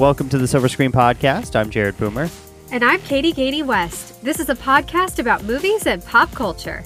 Welcome to the Silver Screen Podcast. I'm Jared Boomer. And I'm Katie Katie West. This is a podcast about movies and pop culture.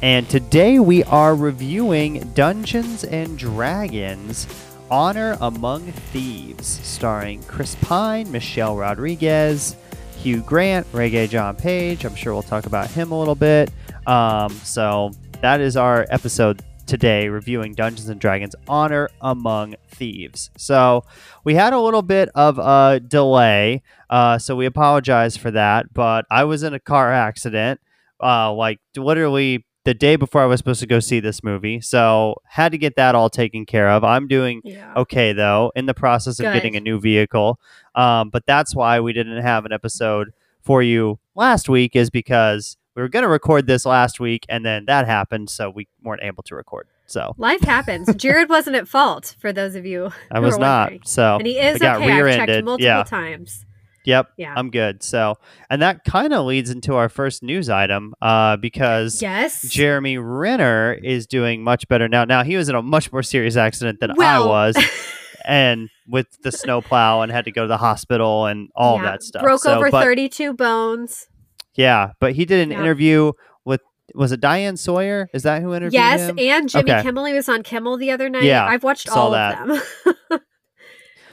And today we are reviewing Dungeons and Dragons Honor Among Thieves, starring Chris Pine, Michelle Rodriguez, Hugh Grant, Regé-Jean Page. I'm sure we'll talk about him a little bit. Um, so that is our episode today, reviewing Dungeons and Dragons Honor Among Thieves. So we had a little bit of a delay, uh, so we apologize for that. But I was in a car accident, uh, like literally the day before I was supposed to go see this movie. So had to get that all taken care of. I'm doing Yeah. okay though, in the process of Good. getting a new vehicle. Um, but that's why we didn't have an episode for you last week, is because we were going to record this last week and then that happened, so we weren't able to record. So Life happens. Jared wasn't at fault, for those of you. I was not. So And he is okay. I've checked multiple Yeah. times. Yep. Yeah. I'm good. So, and that kind of leads into our first news item uh, because yes. Jeremy Renner is doing much better now. Now, he was in a much more serious accident than I was, and with the snowplow, and had to go to the hospital and all Yeah. that stuff. Broke So, over but, 32 bones. Yeah, but he did an Yeah. interview with was it Diane Sawyer? Is that who interviewed Yes. him? And Jimmy Okay. Kimmel. He was on Kimmel the other night. Yeah, I've watched all that. of them.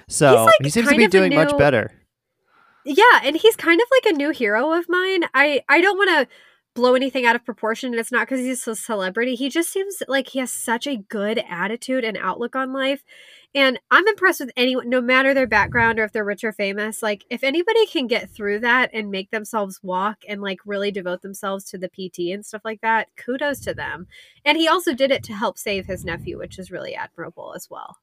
So like he seems to be doing much better. Yeah, and he's kind of like a new hero of mine. I I don't want to blow anything out of proportion, and it's not because he's a celebrity. He just seems like he has such a good attitude and outlook on life. And I'm impressed with anyone, no matter their background or if they're rich or famous. Like, if anybody can get through that and make themselves walk and like really devote themselves to the PT and stuff like that, kudos to them. And he also did it to help save his nephew, which is really admirable as well.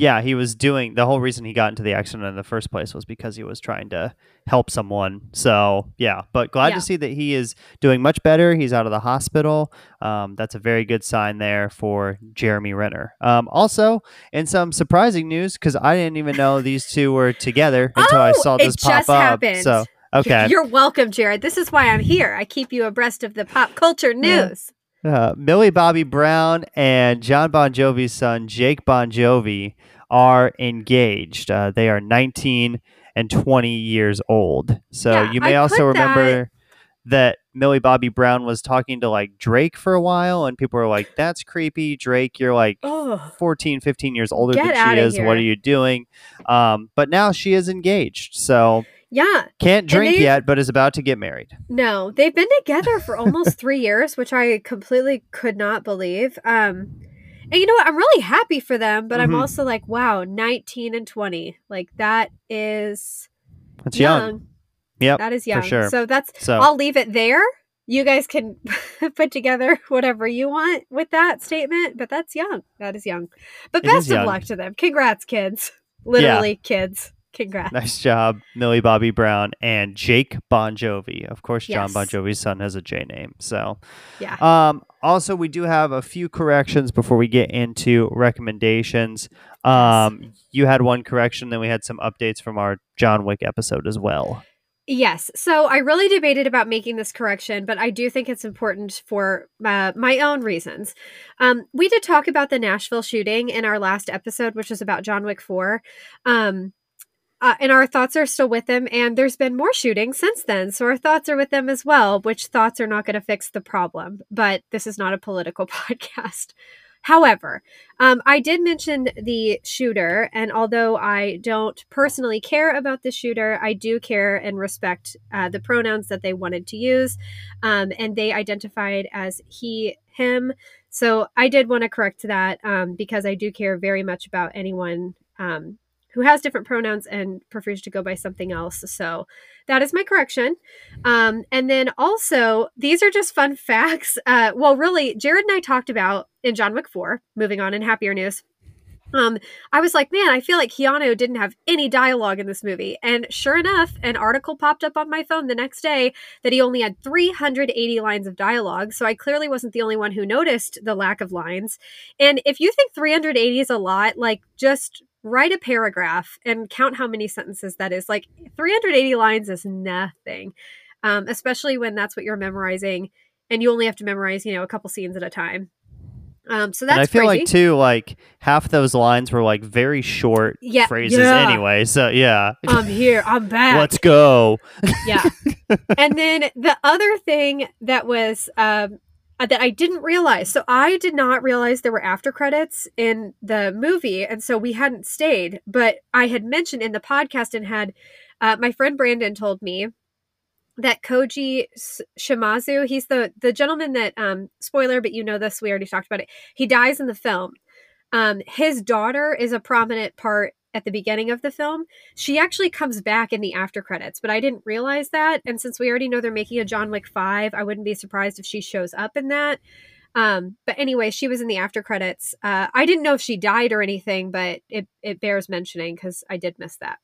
Yeah, he was doing the whole reason he got into the accident in the first place was because he was trying to help someone. So yeah, but glad Yeah. to see that he is doing much better. He's out of the hospital. Um, that's a very good sign there for Jeremy Renner. Um, also, in some surprising news, because I didn't even know these two were together until I Oh, saw it this pop just up. happened. So okay, You're welcome, Jared. This is why I'm here. I keep you abreast of the pop culture Yeah. Uh, Millie Bobby Brown and John Bon Jovi's son, Jake Bon Jovi, are engaged. Uh, they are 19 and 20 years old. So Yeah, you may I also remember that. Millie Bobby Brown was talking to like Drake for a while, and people were like, that's creepy. Drake, you're like Oh, 14, 14, 15 years older Get than she is. What are you doing? Um, but now she is engaged. So yeah. can't drink yet, but is about to get married. No, they've been together for almost three years, which I completely could not believe. Um, and you know what? I'm really happy for them, but Mhm. I'm also like, wow, 19 and 20. Like, that is That's young. Yep. That is young. sure. So that's, So I'll leave it there. You guys can put together whatever you want with that statement, but that's young. That is young. But best of young. luck to them. Congrats, kids. Literally, kids. Congrats. Nice job, Millie Bobby Brown and Jake Bon Jovi. Of course, John Yes. Bon Jovi's son has a J name. So, Yeah. um, also we do have a few corrections before we get into recommendations. Um, you had one correction, then we had some updates from our John Wick episode as well. Yes. So I really debated about making this correction, but I do think it's important for uh, my own reasons. Um, we did talk about the Nashville shooting in our last episode, which was about John Wick 4. Um, uh, and our thoughts are still with them. And there's been more shootings since then. So our thoughts are with them as well, which thoughts are not going to fix the problem. But this is not a political podcast. However, um, I did mention the shooter, and although I don't personally care about the shooter, I do care and respect uh, the pronouns that they wanted to use, um, and they identified as he, him. So I did want to correct that um, because I do care very much about anyone um, who has different pronouns and prefers to go by something else. So that is my correction. Um, and then also, these are just fun facts. Uh, well, really, Jared and I talked about in John Wick 4, moving on in happier news. Um, I was like, man, I feel like Keanu didn't have any dialogue in this movie. And sure enough, an article popped up on my phone the next day that he only had 380 lines of dialogue. So I clearly wasn't the only one who noticed the lack of lines. And if you think 380 is a lot, like just write a paragraph and count how many sentences that is. Like 380 lines is nothing, um, especially when that's what you're memorizing and you only have to memorize, you know, a couple scenes at a time. Um, so that's and I feel crazy. like too, like half those lines were like very short Yeah, phrases yeah. anyway. So yeah, I'm here. I'm back. let's go. yeah. and then the other thing that was um, that I didn't realize. So I did not realize there were after credits in the movie, and so we hadn't stayed. But I had mentioned in the podcast and had uh, my friend Brandon told me that Koji Shimazu, he's the the gentleman that um spoiler, but you know this, we already talked about it. He dies in the film. Um, his daughter is a prominent part at the beginning of the film. She actually comes back in the after credits, but I didn't realize that. And since we already know they're making a John Wick 5, I wouldn't be surprised if she shows up in that. Um, but anyway, she was in the after credits. Uh, I didn't know if she died or anything, but it, it bears mentioning because I did miss that.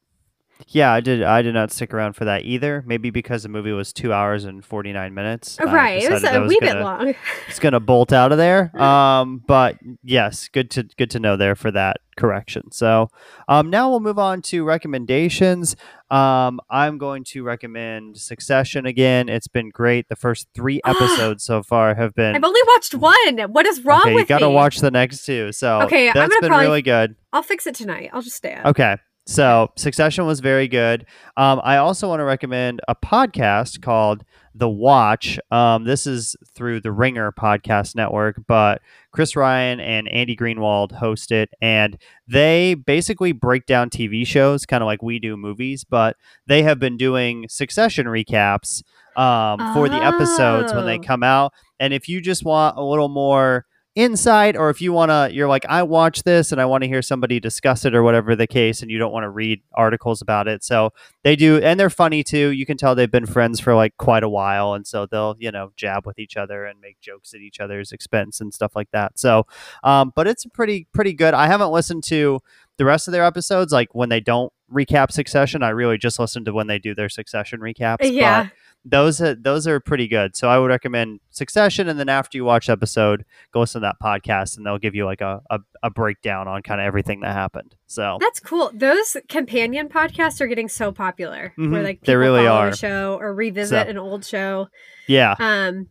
Yeah, I did. I did not stick around for that either. Maybe because the movie was two hours and forty nine minutes. Right. It was a I wee gonna, bit long. It's gonna bolt out of there. Um, but yes, good to good to know there for that correction. So, um, now we'll move on to recommendations. Um, I'm going to recommend Succession again. It's been great. The first three episodes so far have been. I've only watched one. What is wrong okay, with you gotta watch the next two. So Okay, I'm that's gonna been probably- really good. I'll fix it tonight. I'll just stay up. Okay. So Succession was very good. Um, I also want to recommend a podcast called The Watch. Um, this is through the Ringer Podcast Network, but Chris Ryan and Andy Greenwald host it, and they basically break down TV shows, kind of like we do movies, but they have been doing Succession recaps um, for the episodes when they Oh. come out. And if you just want a little more insight or if you want to you're like i watch this and i want to hear somebody discuss it or whatever the case and you don't want to read articles about it. So they do and they're funny too. You can tell they've been friends for like quite a while and so they'll you know jab with each other and make jokes at each other's expense and stuff like that. So um but it's pretty pretty good. I haven't listened to the rest of their episodes like when they don't recap succession i really just listen to when they do their succession recaps yeah. those are, those are pretty good. So I would recommend Succession, and then after you watch the episode, go listen to that podcast, and they'll give you like a, a, a breakdown on kind of everything that happened. So That's cool. Those companion podcasts are getting so popular. Mhm. Where like They really are. a show or revisit So- an old show. yeah, Um,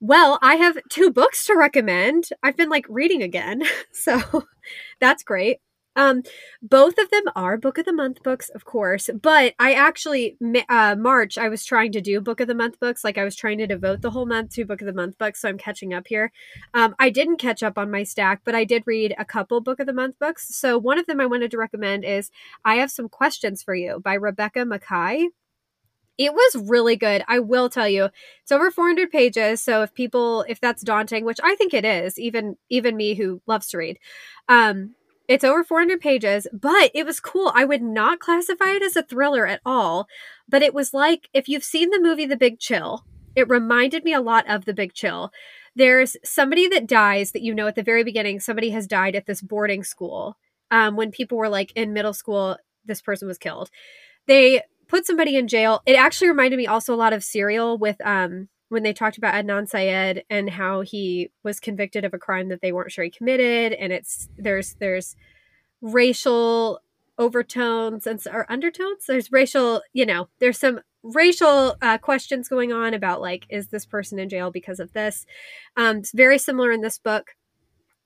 well, I have two books to recommend. I've been like reading again, so that's great. Um, both of them are book of the month books, of course, but I actually uh, March I was trying to do book of the month books, like I was trying to devote the whole month to book of the month books, so I'm catching up here. Um, I didn't catch up on my stack, but I did read a couple book of the month books. So one of them I wanted to recommend is I have some questions for you by Rebecca Makkai. It was really good. I will tell you. It's over 400 pages, so if people if that's daunting, which I think it is, even even me who loves to read. Um it's over 400 pages, but it was cool. I would not classify it as a thriller at all, but it was like if you've seen the movie The Big Chill, it reminded me a lot of The Big Chill. There's somebody that dies that you know at the very beginning, somebody has died at this boarding school. Um, when people were like in middle school, this person was killed. They put somebody in jail. It actually reminded me also a lot of Serial with um when they talked about Adnan Syed and how he was convicted of a crime that they weren't sure he committed, and it's there's there's racial overtones and or undertones. There's racial, you know, there's some racial uh, questions going on about like is this person in jail because of this. Um, it's very similar in this book.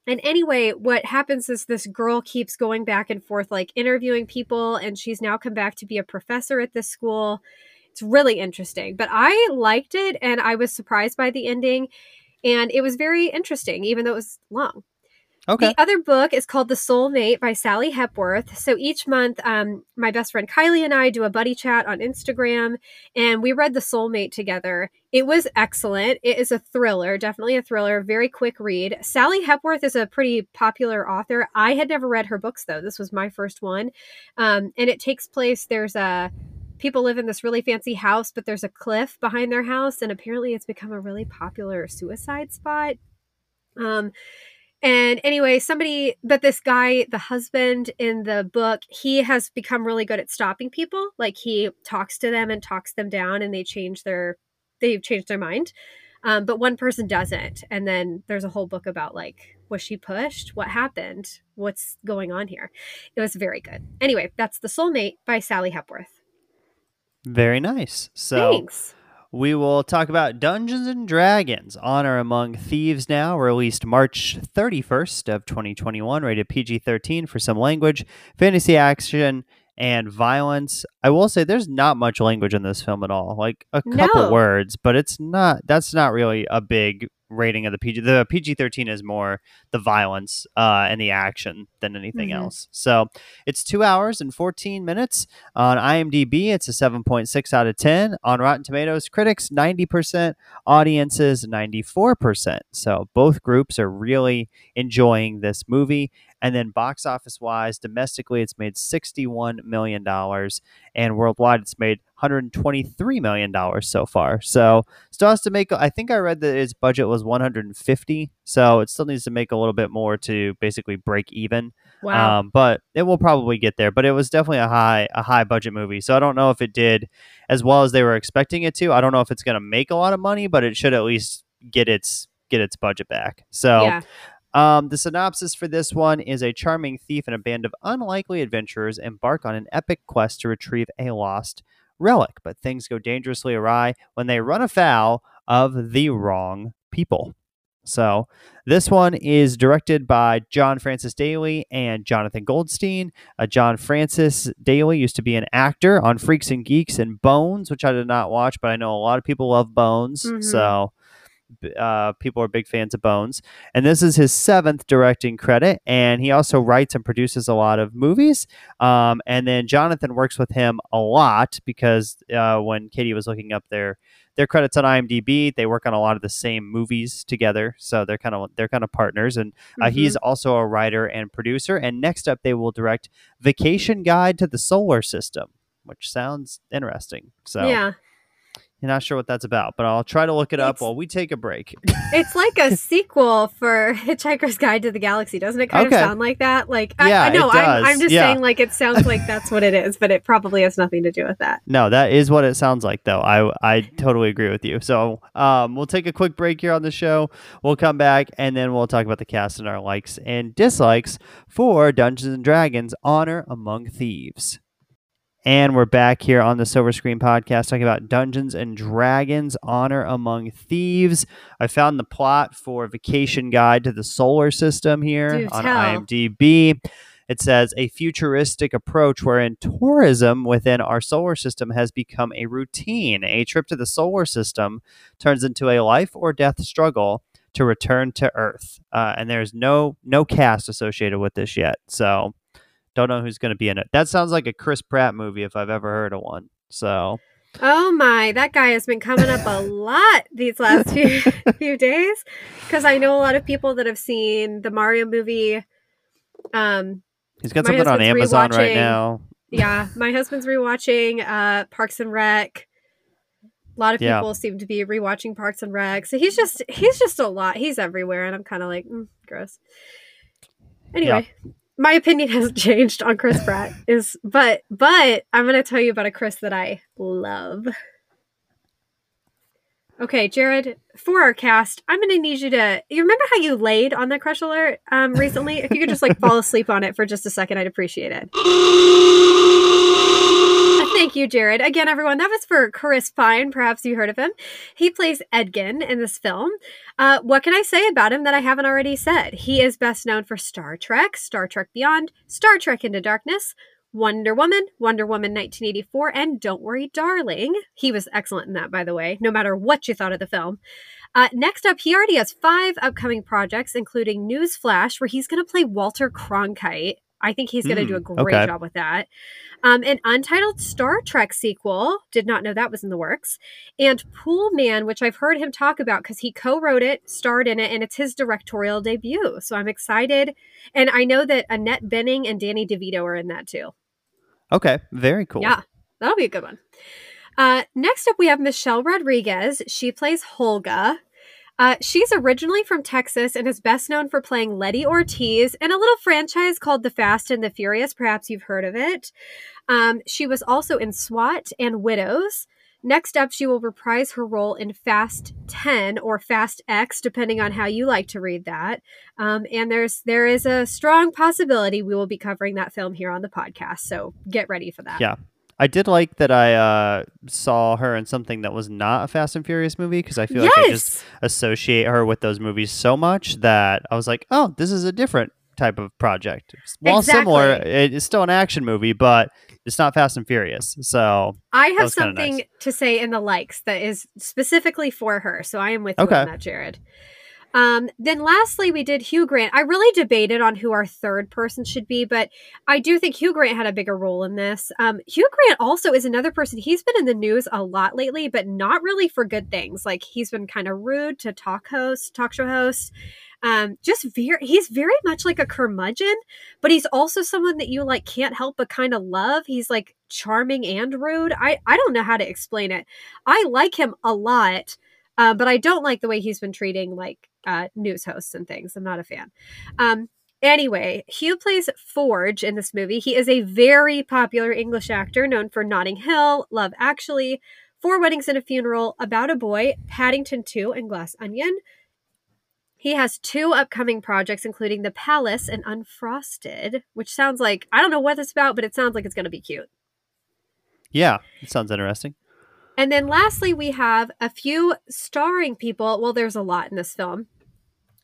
And anyway, what happens is this girl keeps going back and forth, like interviewing people, and she's now come back to be a professor at this school. It's really interesting, but I liked it and I was surprised by the ending. And it was very interesting, even though it was long. okay, The other book is called The Soulmate by Sally Hepworth. So each month, um, my best friend Kylie and I do a buddy chat on Instagram, and we read The Soulmate together. It was excellent. It is a thriller, definitely a thriller, very quick read. Sally Hepworth is a pretty popular author. I had never read her books, though. This was my first one. Um, and it takes place, there's a people live in this really fancy house, but there's a cliff behind their house, and apparently it's become a really popular suicide spot. Um, and anyway, somebody, but this guy, the husband in the book, he has become really good at stopping people. Like he talks to them and talks them down, and they change their, they've changed their mind. Um, but one person doesn't, and then there's a whole book about like, was she pushed? What happened? What's going on here? It was very good. Anyway, that's The Soulmate by Sally Hepworth. Very nice. So Thanks. we will talk about Dungeons and Dragons: Honor Among Thieves. Now released March 31st of 2021, rated PG-13 for some language, fantasy action, and violence. I will say there's not much language in this film at all. Like a couple No. words, but it's not. That's not really a big rating of the PG. The PG-13 is more the violence uh, and the action than anything Mhm. else. So it's two hours and 14 minutes. On IMDb, it's a 7.6 out of 10. On Rotten Tomatoes, critics 90%, audiences 94%. So both groups are really enjoying this movie. And then box office wise, domestically, it's made $61 million. And worldwide, it's made $123 million so far. So still has to make, I think I read that its budget was 150. So it still needs to make a little bit more to basically break even. Wow. Um, but it will probably get there. But it was definitely a high a high budget movie. So I don't know if it did as well as they were expecting it to. I don't know if it's going to make a lot of money, but it should at least get its get its budget back. So yeah. Um, the synopsis for this one is a charming thief and a band of unlikely adventurers embark on an epic quest to retrieve a lost relic, but things go dangerously awry when they run afoul of the wrong people. So, this one is directed by John Francis Daly and Jonathan Goldstein. Uh, John Francis Daly used to be an actor on Freaks and Geeks and Bones, which I did not watch, but I know a lot of people love Bones. Mhm. So, uh, people are big fans of Bones. And this is his seventh directing credit. And he also writes and produces a lot of movies. Um, and then Jonathan works with him a lot because uh, when Katie was looking up their their credits on IMDb, they work on a lot of the same movies together. So they're kind of they're kind of partners. And uh, Mhm. he's also a writer and producer. And next up, they will direct Vacation Guide to the Solar System, which sounds interesting. So yeah. You're not sure what that's about, but I'll try to look it up It's- while we take a break. It's like a sequel for Hitchhiker's Guide to the Galaxy, doesn't it? Kind Okay. of sound like that. Like, I, Yeah, I know. I'm. I'm just Yeah. saying, like, it sounds like that's what it is, but it probably has nothing to do with that. No, that is what it sounds like, though. I I totally agree with you. So um, we'll take a quick break here on the show. We'll come back and then we'll talk about the cast and our likes and dislikes for Dungeons and Dragons: Honor Among Thieves. And we're back here on the Silver Screen Podcast talking about Dungeons and Dragons: Honor Among Thieves. I found the plot for Vacation Guide to the Solar System here on. IMDb. It says a futuristic approach wherein tourism within our solar system has become a routine. A trip to the solar system turns into a life or death struggle to return to Earth. Uh, and there's no no cast associated with this yet, so don't know who's going to be in it. That sounds like a Chris Pratt movie if I've ever heard of one. So Oh my, that guy has been coming up a lot these last few few days because I know a lot of people that have seen the Mario movie. Um, he's got something on Amazon right now. yeah, my husband's rewatching uh, Parks and Rec. A lot of Yeah. people seem to be rewatching Parks and Rec, so he's just he's just a lot. He's everywhere, and I'm kind of like, mm, gross. Anyway, my opinion hasn't changed on Chris Pratt. Is but but I'm gonna tell you about a Chris that I love. Okay, Jared, for our cast, I'm gonna need you to. You remember how you laid on the crush alert um, recently? If you could just like fall asleep on it for just a second, I'd appreciate it. Thank you, Jared. Again, everyone, that was for Chris Pine. Perhaps you heard of him. He plays Edgin in this film. Uh, what can I say about him that I haven't already said? He is best known for Star Trek, Star Trek Beyond, Star Trek Into Darkness, Wonder Woman, Wonder Woman 1984, and Don't Worry, Darling. He was excellent in that, by the way, no matter what you thought of the film. Uh, next up, he already has five upcoming projects, including Newsflash, where he's going to play Walter Cronkite. I think he's going to do a Mm, great okay. job with that. Um, an untitled Star Trek sequel. Did not know that was in the works. And Pool Man, which I've heard him talk about because he co wrote it, starred in it, and it's his directorial debut. So I'm excited. And I know that Annette Bening and Danny DeVito are in that too. Okay, very cool. Yeah, that'll be a good one. Uh, next up, we have Michelle Rodriguez. She plays Holga. Uh, she's originally from Texas and is best known for playing Letty Ortiz in a little franchise called The Fast and the Furious. Perhaps you've heard of it. Um, she was also in SWAT and Widows. Next up, she will reprise her role in Fast 10 or Fast X, depending on how you like to read that. Um, and there's there is a strong possibility we will be covering that film here on the podcast. So get ready for that. Yeah. I did like that I uh, saw her in something that was not a Fast and Furious movie because I feel like I just associate her with those movies so much that I was like, oh, this is a different type of project. While similar, Exactly. it- it's still an action movie, but it's not Fast and Furious. So I have something nice. to say in the likes that is specifically for her, so I am with you Okay. on that, Jared. Um, then lastly, we did Hugh Grant. I really debated on who our third person should be, but I do think Hugh Grant had a bigger role in this. Um, Hugh Grant also is another person. He's been in the news a lot lately, but not really for good things. Like he's been kind of rude to talk hosts, talk show hosts. Um, just very, he's very much like a curmudgeon, but he's also someone that you like can't help but kind of love. He's like charming and rude. I I don't know how to explain it. I like him a lot, uh, but I don't like the way he's been treating like uh, news hosts and things. I'm not a fan. Um, anyway, Hugh plays Forge in this movie. He is a very popular English actor known for Notting Hill, Love Actually, Four Weddings and a Funeral, About a Boy, Paddington 2, and Glass Onion. He has two upcoming projects, including The Palace and Unfrosted, which sounds like I don't know what it's about, but it sounds like it's going to be cute. yeah, it sounds interesting. And then lastly, we have a few starring people. Well, there's a lot in this film.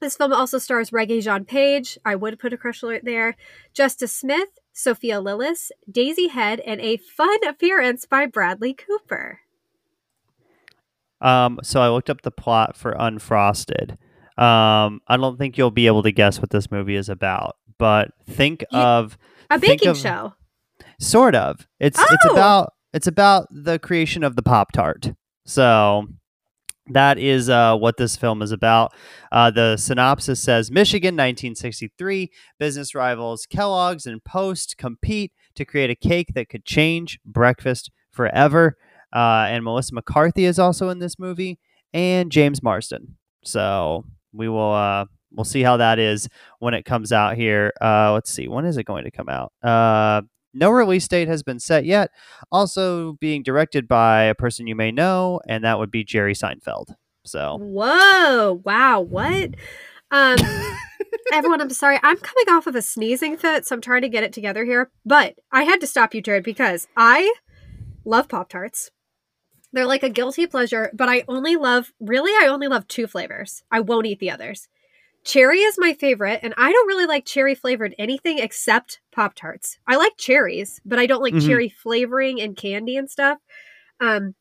This film also stars Regé-Jean Page. I would put a crush alert there. Justice Smith, Sophia Lillis, Daisy Head, and a fun appearance by Bradley Cooper. Um, so I looked up the plot for Unfrosted. Um, I don't think you'll be able to guess what this movie is about, but think Ye- of A baking of- show. sort of. It's it's Oh! about it's about the creation of the Pop Tart. So that is uh, what this film is about. Uh, the synopsis says Michigan, 1963. Business rivals Kellogg's and Post compete to create a cake that could change breakfast forever. Uh, and Melissa McCarthy is also in this movie, and James Marsden. So we will uh, we'll see how that is when it comes out here. Uh, let's see, when is it going to come out? No release date has been set yet. Also being directed by a person you may know, and that would be Jerry Seinfeld. So Whoa! Wow! What? Um, everyone, I'm sorry. I'm coming off of a sneezing fit, so I'm trying to get it together here. But I had to stop you, Jared, because I love Pop Tarts. They're like a guilty pleasure, but I only love, really, I only love two flavors. I won't eat the others. Cherry is my favorite, and I don't really like cherry flavored anything except Pop Tarts. I like cherries, but I don't like Mhm. cherry flavoring and candy and stuff. Um,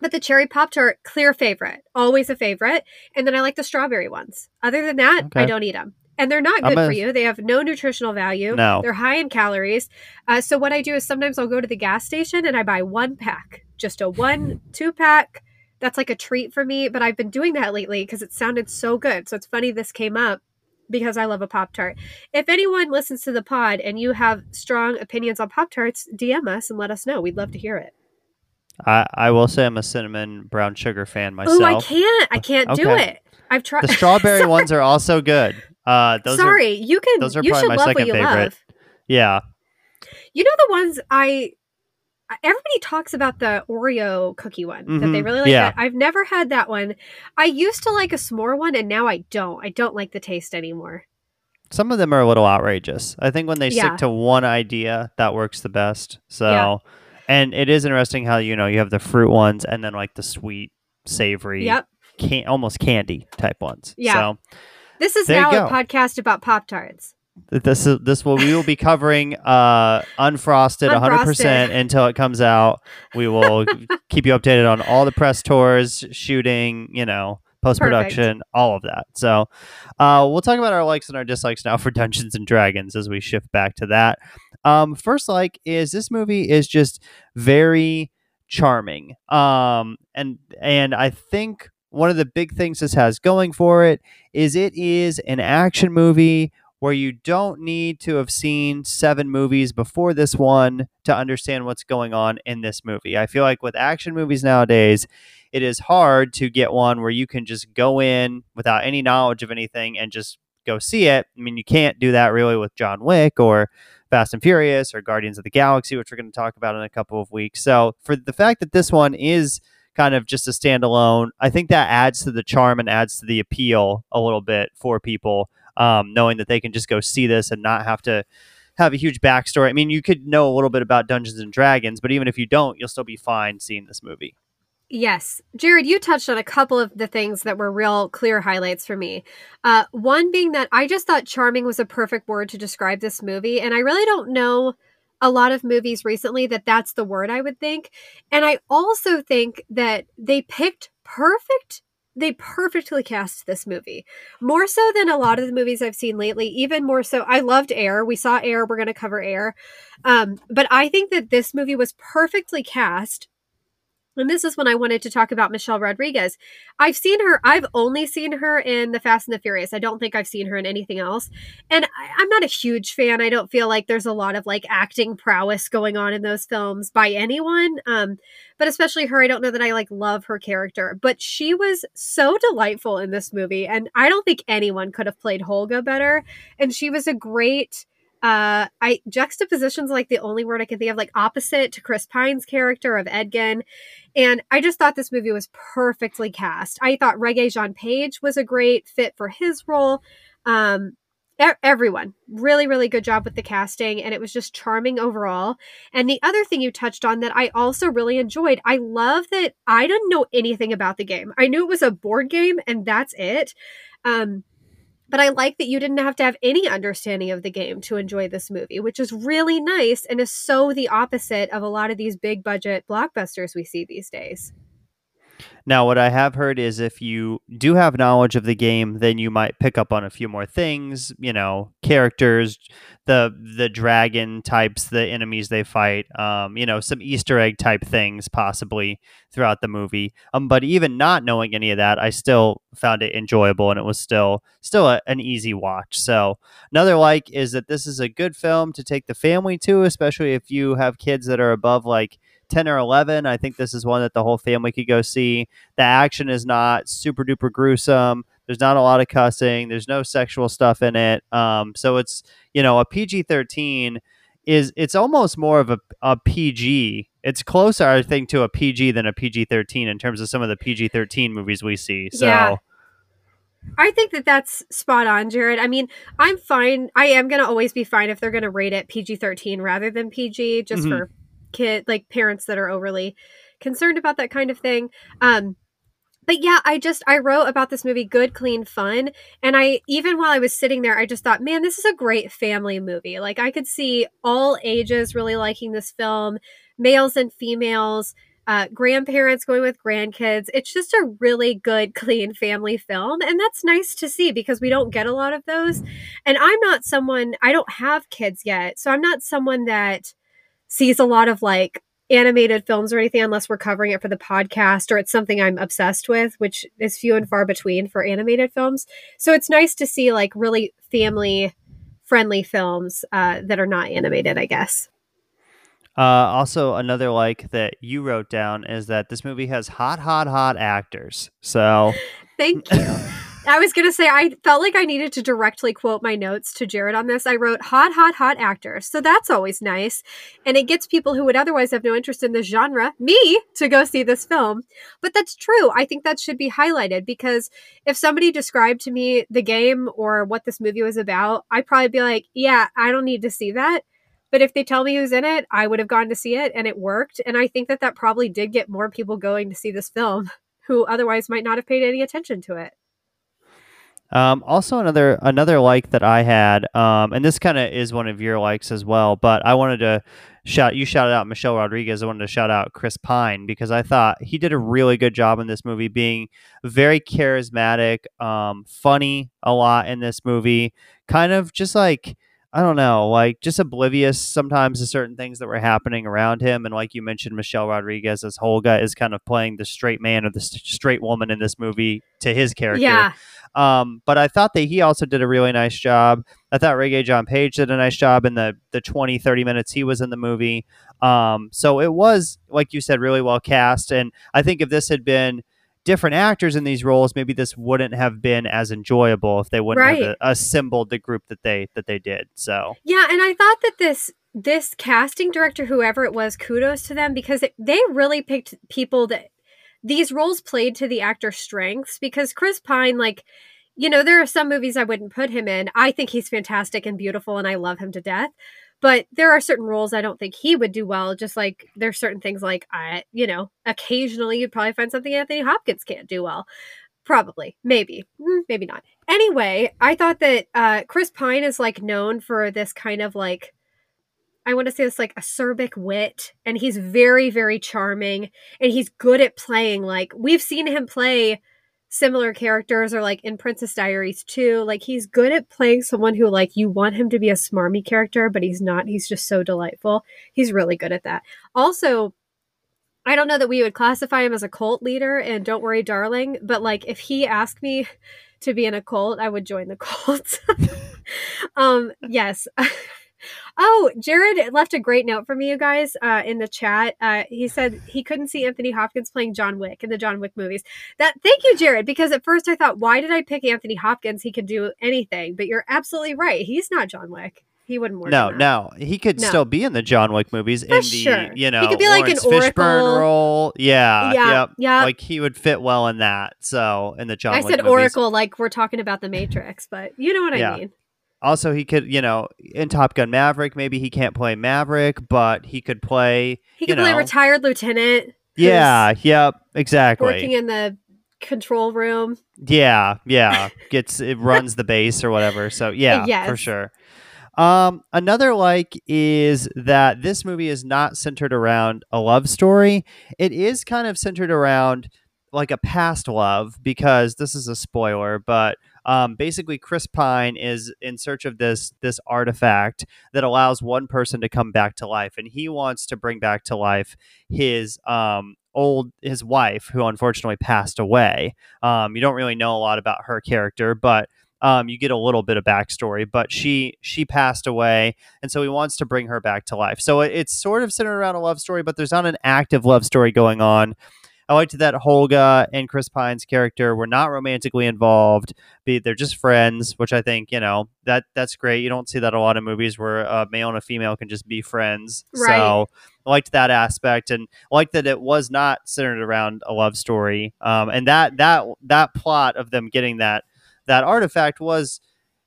but the cherry Pop Tart, clear favorite, always a favorite. And then I like the strawberry ones. Other than that, I don't eat them. And they're not good a- for you. They have no nutritional value. No. They're high in calories. Uh, so what I do is sometimes I'll go to the gas station and I buy one pack, just a one, two pack. That's like a treat for me. But I've been doing that lately because it sounded so good. So it's funny this came up because I love a Pop Tart. If anyone listens to the pod and you have strong opinions on Pop Tarts, DM us and let us know. We'd love to hear it. I, I will say I'm a cinnamon brown sugar fan myself. Oh, I can't. I can't do it. I've tried. The strawberry ones are also good. Uh, those are Sorry, you can. those are you probably my second favorite. love. yeah. You know the ones I. Everybody talks about the Oreo cookie one that they Mhm. really like. Yeah. That. I've never had that one. I used to like a s'more one, and now I don't. I don't like the taste anymore. Some of them are a little outrageous. I think when they Yeah. stick to one idea, that works the best. So, Yeah. and it is interesting how you know you have the fruit ones and then like the sweet, savory, Yep. can- almost candy type ones. Yeah. So This is now a podcast about Pop Tarts. Th- this is this will we will be covering uh unfrosted 100% until it comes out. We will keep you updated on all the press tours, shooting, you know, post production, all of that. So, uh, we'll talk about our likes and our dislikes now for Dungeons and Dragons as we shift back to that. Um, first like is this movie is just very charming. Um, and and I think one of the big things this has going for it is it is an action movie where you don't need to have seen seven movies before this one to understand what's going on in this movie. I feel like with action movies nowadays, it is hard to get one where you can just go in without any knowledge of anything and just go see it. I mean, you can't do that really with John Wick or Fast and Furious or Guardians of the Galaxy, which we're going to talk about in a couple of weeks. So, for the fact that this one is kind of just a standalone, I think that adds to the charm and adds to the appeal a little bit for people, um, knowing that they can just go see this and not have to have a huge backstory. I mean, you could know a little bit about Dungeons and Dragons, but even if you don't, you'll still be fine seeing this movie. Yes. Jared, you touched on a couple of the things that were real clear highlights for me. Uh, one being that I just thought charming was a perfect word to describe this movie. And I really don't know a lot of movies recently that that's the word I would think. And I also think that they picked perfect they perfectly cast this movie. More so than a lot of the movies i've seen lately even more so i loved air. We saw air. We're going to cover air. Um, but i think that this movie was perfectly cast and this is when I wanted to talk about Michelle Rodriguez. I've seen her, I've only seen her in The Fast and the Furious. I don't think I've seen her in anything else. And I, am not a huge fan. I don't feel like there's a lot of like acting prowess going on in those films by anyone. Um, but especially her, I don't know that I like love her character. But she was so delightful in this movie. And I don't think anyone could have played Holga better. And she was a great uh, I juxtapositions like the only word I can think of, like opposite to Chris Pine's character of Edgin. And I just thought this movie was perfectly cast. I thought Regé-Jean Page was a great fit for his role. Um, everyone really really good job with the casting and it was just charming overall and the other thing you touched on that i also really enjoyed i love that i didn't know anything about the game i knew it was a board game and that's it um but I like that you didn't have to have any understanding of the game to enjoy this movie, which is really nice and is so the opposite of a lot of these big budget blockbusters we see these days. Now, what I have heard is if you do have knowledge of the game, then you might pick up on a few more things, you know, characters, the the dragon types, the enemies they fight, um, you know, some Easter egg type things possibly throughout the movie. Um, but even not knowing any of that, I still found it enjoyable and it was still still a, an easy watch. So another like is that this is a good film to take the family to, especially if you have kids that are above like 10 or 11. I think this is one that the whole family could go see. The action is not super duper gruesome. There's not a lot of cussing. There's no sexual stuff in it. Um, so it's, you know, a PG 13 is, it's almost more of a, a PG. It's closer, I think, to a PG than a PG 13 in terms of some of the PG 13 movies we see. So. Yeah. I think that that's spot on, Jared. I mean, I'm fine. I am going to always be fine if they're going to rate it PG 13 rather than PG, just mm-hmm. for kid like parents that are overly concerned about that kind of thing. Um, but yeah, I just I wrote about this movie good, clean, fun, and I even while I was sitting there, I just thought, man, this is a great family movie. Like I could see all ages really liking this film, males and females, uh, grandparents going with grandkids. It's just a really good, clean family film, and that's nice to see because we don't get a lot of those. And I'm not someone I don't have kids yet, so I'm not someone that sees a lot of like animated films or anything unless we're covering it for the podcast or it's something I'm obsessed with, which is few and far between for animated films. So it's nice to see like really family friendly films uh, that are not animated, I guess. Uh, also, another like that you wrote down is that this movie has hot, hot, hot actors. So, thank you. I was going to say, I felt like I needed to directly quote my notes to Jared on this. I wrote hot, hot, hot actors. So that's always nice. And it gets people who would otherwise have no interest in the genre, me, to go see this film. But that's true. I think that should be highlighted because if somebody described to me the game or what this movie was about, I'd probably be like, yeah, I don't need to see that. But if they tell me who's in it, I would have gone to see it and it worked. And I think that that probably did get more people going to see this film who otherwise might not have paid any attention to it. Um, also, another another like that I had, um, and this kind of is one of your likes as well. But I wanted to shout you shouted out Michelle Rodriguez. I wanted to shout out Chris Pine because I thought he did a really good job in this movie, being very charismatic, um, funny a lot in this movie. Kind of just like I don't know, like just oblivious sometimes to certain things that were happening around him. And like you mentioned, Michelle Rodriguez as Holga is kind of playing the straight man or the straight woman in this movie to his character. Yeah. Um, but I thought that he also did a really nice job. I thought Regé-Jean Page did a nice job in the the 20, 30 minutes he was in the movie. Um, so it was, like you said, really well cast. And I think if this had been different actors in these roles, maybe this wouldn't have been as enjoyable if they wouldn't right. have assembled the group that they that they did. So yeah, and I thought that this this casting director, whoever it was, kudos to them because it, they really picked people that these roles played to the actor's strengths because Chris Pine, like, you know, there are some movies I wouldn't put him in. I think he's fantastic and beautiful and I love him to death. but there are certain roles I don't think he would do well. Just like there's certain things like I, you know, occasionally you'd probably find something Anthony Hopkins can't do well. Probably, maybe, mm, maybe not. Anyway, I thought that uh, Chris Pine is like known for this kind of like I want to say this like acerbic wit, and he's very, very charming, and he's good at playing. Like we've seen him play similar characters, or like in Princess Diaries too. Like he's good at playing someone who like you want him to be a smarmy character, but he's not. He's just so delightful. He's really good at that. Also, I don't know that we would classify him as a cult leader, and Don't Worry, Darling, but like if he asked me to be in a cult, I would join the cult. um, yes. Oh, Jared left a great note for me, you guys, uh, in the chat. Uh, he said he couldn't see Anthony Hopkins playing John Wick in the John Wick movies. That thank you, Jared, because at first I thought, why did I pick Anthony Hopkins? He could do anything, but you're absolutely right. He's not John Wick. He wouldn't work. No, no, he could No. still be in the John Wick movies For in the sure. you know He could be like an Laurence Fishburne Oracle. role. Yeah, Yeah, yep. yeah. Like he would fit well in that. So in the John I Wick said movies. Oracle like we're talking about the Matrix, but you know what Yeah. I mean. Also, he could, you know, in Top Gun Maverick, maybe he can't play Maverick, but he could play. He could play know. retired lieutenant. Yeah, yep, exactly. Working in the control room. Yeah, yeah. Gets it runs the base or whatever. So yeah, for sure. Um, another like is that this movie is not centered around a love story. It is kind of centered around like a past love because this is a spoiler, but um, basically Chris Pine is in search of this this artifact that allows one person to come back to life, and he wants to bring back to life his um old his wife who unfortunately passed away. Um, you don't really know a lot about her character, but um, you get a little bit of backstory. But she she passed away, and so he wants to bring her back to life. So it, it's sort of centered around a love story, but there's not an active love story going on. I liked that Holga and Chris Pine's character were not romantically involved. Be they're just friends, which I think you know that that's great. You don't see that a lot of movies where a male and a female can just be friends. Right. So I liked that aspect, and I liked that it was not centered around a love story. Um, and that that that plot of them getting that that artifact was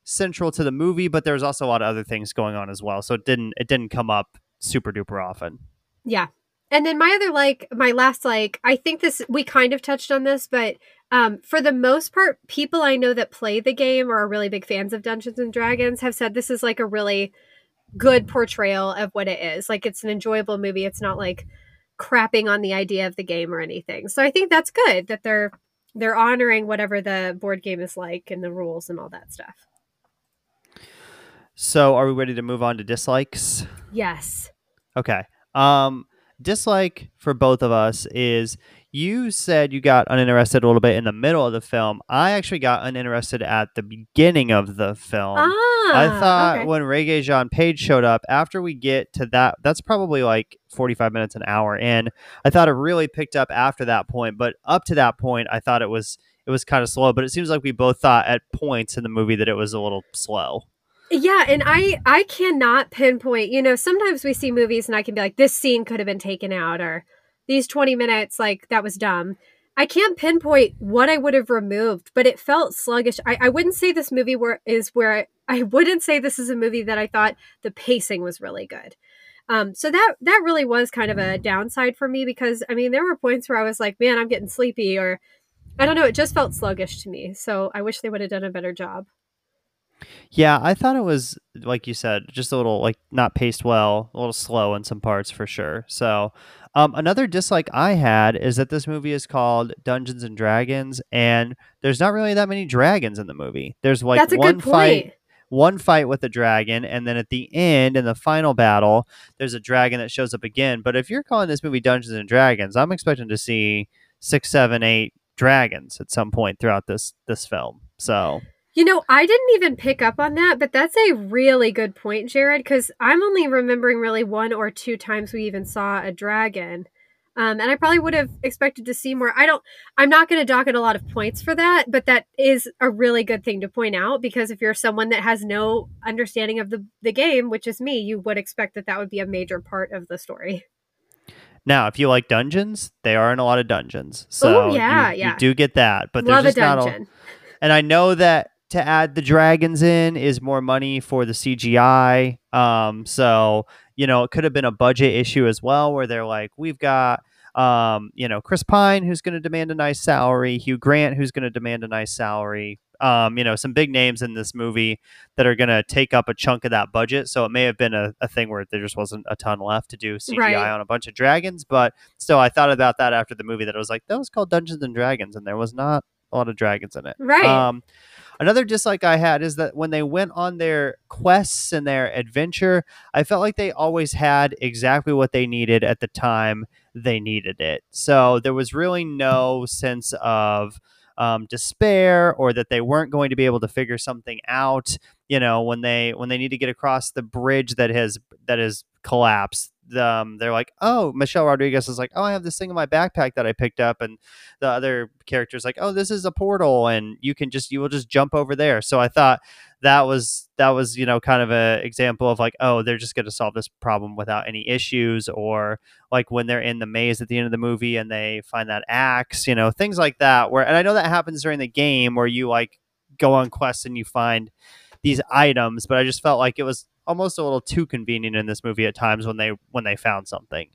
central to the movie, but there was also a lot of other things going on as well. So it didn't it didn't come up super duper often. Yeah. And then my other like my last like I think this we kind of touched on this, but um for the most part, people I know that play the game or are really big fans of Dungeons and Dragons have said this is like a really good portrayal of what it is. Like it's an enjoyable movie. It's not like crapping on the idea of the game or anything. So I think that's good that they're they're honoring whatever the board game is like and the rules and all that stuff. So are we ready to move on to dislikes? Yes. Okay. Um, dislike for both of us is you said you got uninterested a little bit in the middle of the film. I actually got uninterested at the beginning of the film. Ah, I thought okay. when Regé-Jean Page showed up, after we get to that, that's probably like 45 minutes an hour in. I thought it really picked up after that point, but up to that point, I thought it was it was kind of slow. But it seems like we both thought at points in the movie that it was a little slow. Yeah, and I I cannot pinpoint. You know, sometimes we see movies and I can be like, this scene could have been taken out, or these twenty minutes, like that was dumb. I can't pinpoint what I would have removed, but it felt sluggish. I, I wouldn't say this movie where is where I, I wouldn't say this is a movie that I thought the pacing was really good. Um, so that that really was kind of a downside for me because I mean there were points where I was like, man, I'm getting sleepy, or I don't know, it just felt sluggish to me. So I wish they would have done a better job. Yeah, I thought it was like you said, just a little like not paced well, a little slow in some parts for sure. So, um, another dislike I had is that this movie is called Dungeons and Dragons, and there's not really that many dragons in the movie. There's like one fight, one fight with a dragon, and then at the end, in the final battle, there's a dragon that shows up again. But if you're calling this movie Dungeons and Dragons, I'm expecting to see six, seven, eight dragons at some point throughout this this film. So. You know, I didn't even pick up on that, but that's a really good point, Jared, because I'm only remembering really one or two times we even saw a dragon. Um, and I probably would have expected to see more. I don't, I'm not going to docket a lot of points for that, but that is a really good thing to point out because if you're someone that has no understanding of the, the game, which is me, you would expect that that would be a major part of the story. Now, if you like dungeons, they are in a lot of dungeons. So yeah, you, yeah. you do get that, but Love there's just not a, dungeon. and I know that to add the dragons in is more money for the CGI. Um, so you know, it could have been a budget issue as well, where they're like, we've got um, you know, Chris Pine, who's going to demand a nice salary, Hugh Grant, who's going to demand a nice salary. Um, you know, some big names in this movie that are going to take up a chunk of that budget. So it may have been a, a thing where there just wasn't a ton left to do CGI right. on a bunch of dragons. But still, I thought about that after the movie that it was like, that was called Dungeons and Dragons, and there was not a lot of dragons in it. Right. Um, Another dislike I had is that when they went on their quests and their adventure, I felt like they always had exactly what they needed at the time they needed it. So there was really no sense of um, despair or that they weren't going to be able to figure something out. You know, when they when they need to get across the bridge that has that has collapsed, um, they're like, oh, Michelle Rodriguez is like, oh, I have this thing in my backpack that I picked up, and the other character's like, oh, this is a portal, and you can just you will just jump over there. So I thought that was that was you know kind of a example of like, oh, they're just going to solve this problem without any issues, or like when they're in the maze at the end of the movie and they find that axe, you know, things like that. Where and I know that happens during the game where you like go on quests and you find these items, but I just felt like it was almost a little too convenient in this movie at times when they when they found something.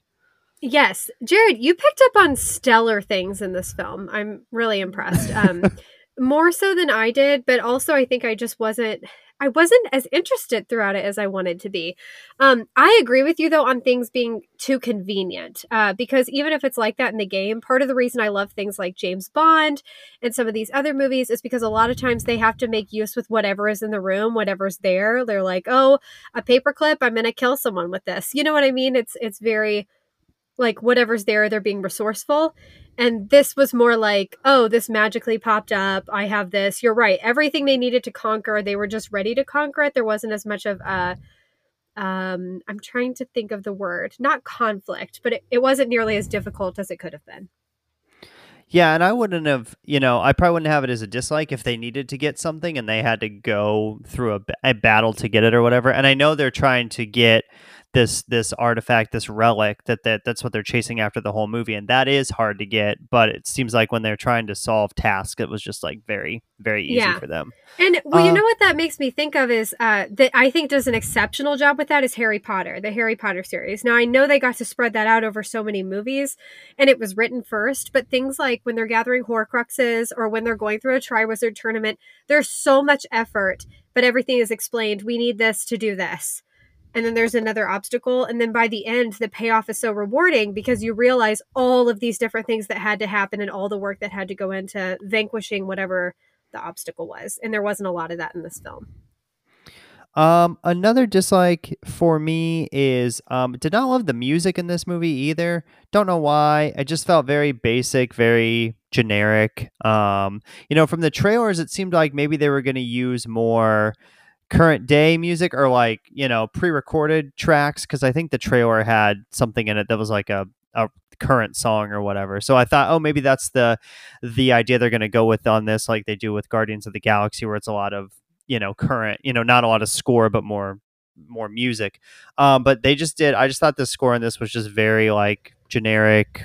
Yes, Jared, you picked up on stellar things in this film. I'm really impressed. Um, more so than I did, but also I think I just wasn't I wasn't as interested throughout it as I wanted to be. Um, I agree with you though on things being too convenient uh, because even if it's like that in the game, part of the reason I love things like James Bond and some of these other movies is because a lot of times they have to make use with whatever is in the room, whatever's there. They're like, oh, a paperclip, I'm gonna kill someone with this. You know what I mean? It's it's very like whatever's there, they're being resourceful. And this was more like, oh, this magically popped up. I have this. You're right. Everything they needed to conquer, they were just ready to conquer it. There wasn't as much of a um I'm trying to think of the word, not conflict, but it, it wasn't nearly as difficult as it could have been. Yeah, and I wouldn't have, you know, I probably wouldn't have it as a dislike if they needed to get something and they had to go through a, a battle to get it or whatever. And I know they're trying to get this this artifact, this relic that, that that's what they're chasing after the whole movie, and that is hard to get. But it seems like when they're trying to solve tasks, it was just like very very easy yeah. for them. And well, uh, you know what that makes me think of is uh, that I think does an exceptional job with that is Harry Potter, the Harry Potter series. Now I know they got to spread that out over so many movies, and it was written first. But things like when they're gathering Horcruxes or when they're going through a Triwizard tournament, there's so much effort, but everything is explained. We need this to do this and then there's another obstacle and then by the end the payoff is so rewarding because you realize all of these different things that had to happen and all the work that had to go into vanquishing whatever the obstacle was and there wasn't a lot of that in this film um, another dislike for me is um, did not love the music in this movie either. Don't know why. I just felt very basic, very generic. Um, you know, from the trailers, it seemed like maybe they were going to use more current day music or like you know pre-recorded tracks? Because i think the trailer had something in it that was like a, a current song or whatever. So i thought oh maybe that's the the idea they're going to go with on this like they do with guardians of the galaxy where it's a lot of you know current you know not a lot of score but more more music. Um but they just did i just thought the score in this was just very like generic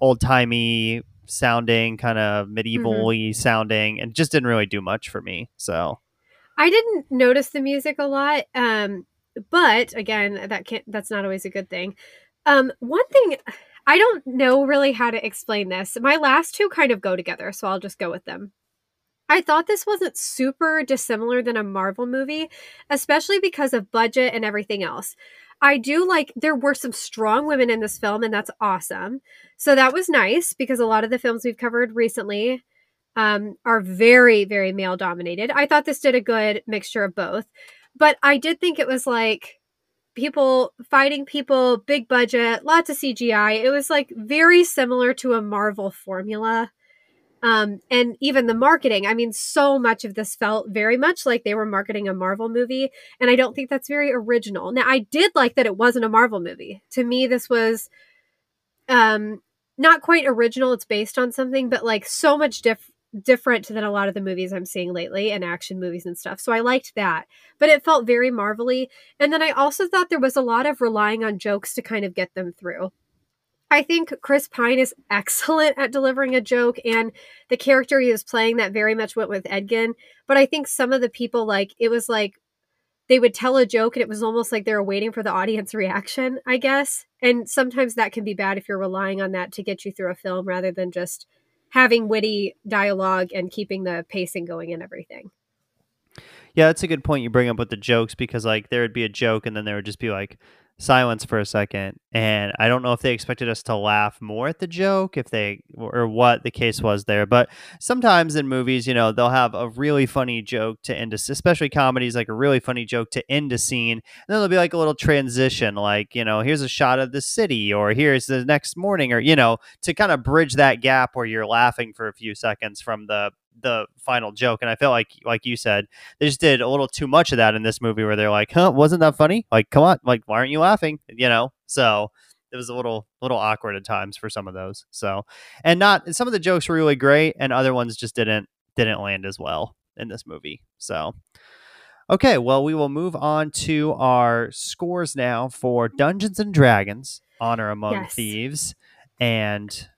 old-timey sounding kind of medieval-y mm-hmm. sounding and just didn't really do much for me so I didn't notice the music a lot, um, but again, that can't. That's not always a good thing. Um, one thing I don't know really how to explain this. My last two kind of go together, so I'll just go with them. I thought this wasn't super dissimilar than a Marvel movie, especially because of budget and everything else. I do like there were some strong women in this film, and that's awesome. So that was nice because a lot of the films we've covered recently um, are very, very male dominated. I thought this did a good mixture of both, but I did think it was like people fighting people, big budget, lots of CGI. It was like very similar to a Marvel formula. Um, and even the marketing, I mean, so much of this felt very much like they were marketing a Marvel movie. And I don't think that's very original. Now, I did like that it wasn't a Marvel movie. To me, this was um, not quite original. It's based on something, but like so much different different than a lot of the movies I'm seeing lately and action movies and stuff. So I liked that. But it felt very marvelly. And then I also thought there was a lot of relying on jokes to kind of get them through. I think Chris Pine is excellent at delivering a joke, and the character he was playing that very much went with Edgin. But I think some of the people, like, it was like they would tell a joke and it was almost like they were waiting for the audience reaction, I guess. And sometimes that can be bad if you're relying on that to get you through a film rather than just having witty dialogue and keeping the pacing going and everything. Yeah, that's a good point you bring up with the jokes because like there would be a joke and then there would just be like silence for a second and i don't know if they expected us to laugh more at the joke if they or what the case was there but sometimes in movies you know they'll have a really funny joke to end a, especially comedies like a really funny joke to end a scene and then there'll be like a little transition like you know here's a shot of the city or here's the next morning or you know to kind of bridge that gap where you're laughing for a few seconds from the the final joke. And I felt like, like you said, they just did a little too much of that in this movie where they're like, huh, wasn't that funny? Like, come on, like, why aren't you laughing? You know? So it was a little, little awkward at times for some of those. So, and not, some of the jokes were really great and other ones just didn't, didn't land as well in this movie. So, okay, well, we will move on to our scores now for Dungeons and Dragons Honor Among Yes. Thieves. And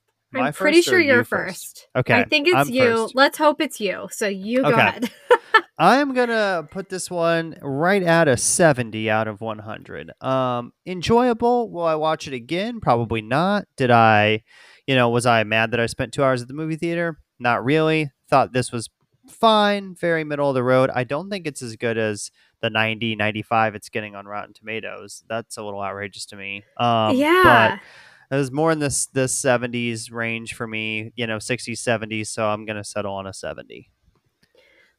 I'm pretty first sure you're you first. Okay. I think it's I'm you. first. Let's hope it's you. So you go Okay. ahead. I'm gonna put this one right at a 70 out of 100. Um, enjoyable. Will I watch it again? Probably not. Did I, you know, was I mad that I spent two hours at the movie theater? Not really. Thought this was fine, very middle of the road. I don't think it's as good as the 90, 95 it's getting on Rotten Tomatoes. That's a little outrageous to me. Um, yeah. but it was more in this this 70s range for me, you know, 60s, 70s. So I'm gonna settle on a 70.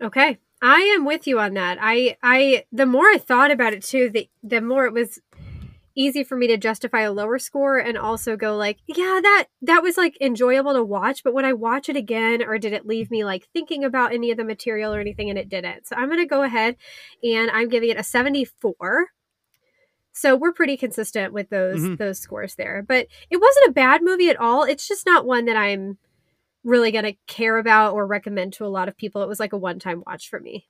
Okay. I am with you on that. I I the more I thought about it too, the the more it was easy for me to justify a lower score and also go like, yeah, that that was like enjoyable to watch, but would I watch it again or did it leave me like thinking about any of the material or anything and it didn't. So I'm going to go ahead and I'm giving it a 74. So we're pretty consistent with those Mhm. those scores there. But it wasn't a bad movie at all. It's just not one that I'm really going to care about or recommend to a lot of people. It was like a one-time watch for me.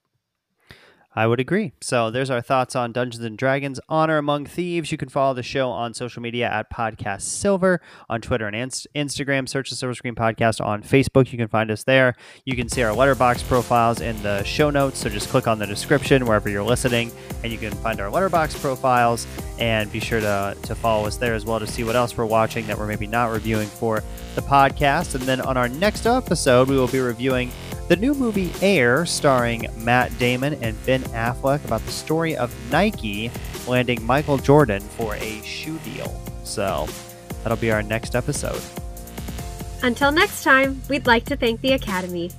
I would agree. So there's our thoughts on Dungeons and Dragons Honor Among Thieves. You can follow the show on social media at Podcast Silver on Twitter and Inst- Instagram. Search the Silver Screen Podcast on Facebook. You can find us there. You can see our Letterboxd profiles in the show notes. So just click on the description wherever you're listening, and you can find our Letterboxd profiles. And be sure to, to follow us there as well to see what else we're watching that we're maybe not reviewing for the podcast. And then on our next episode, we will be reviewing the new movie Air, starring Matt Damon and Ben Affleck, about the story of Nike landing Michael Jordan for a shoe deal. So that'll be our next episode. Until next time, we'd like to thank the Academy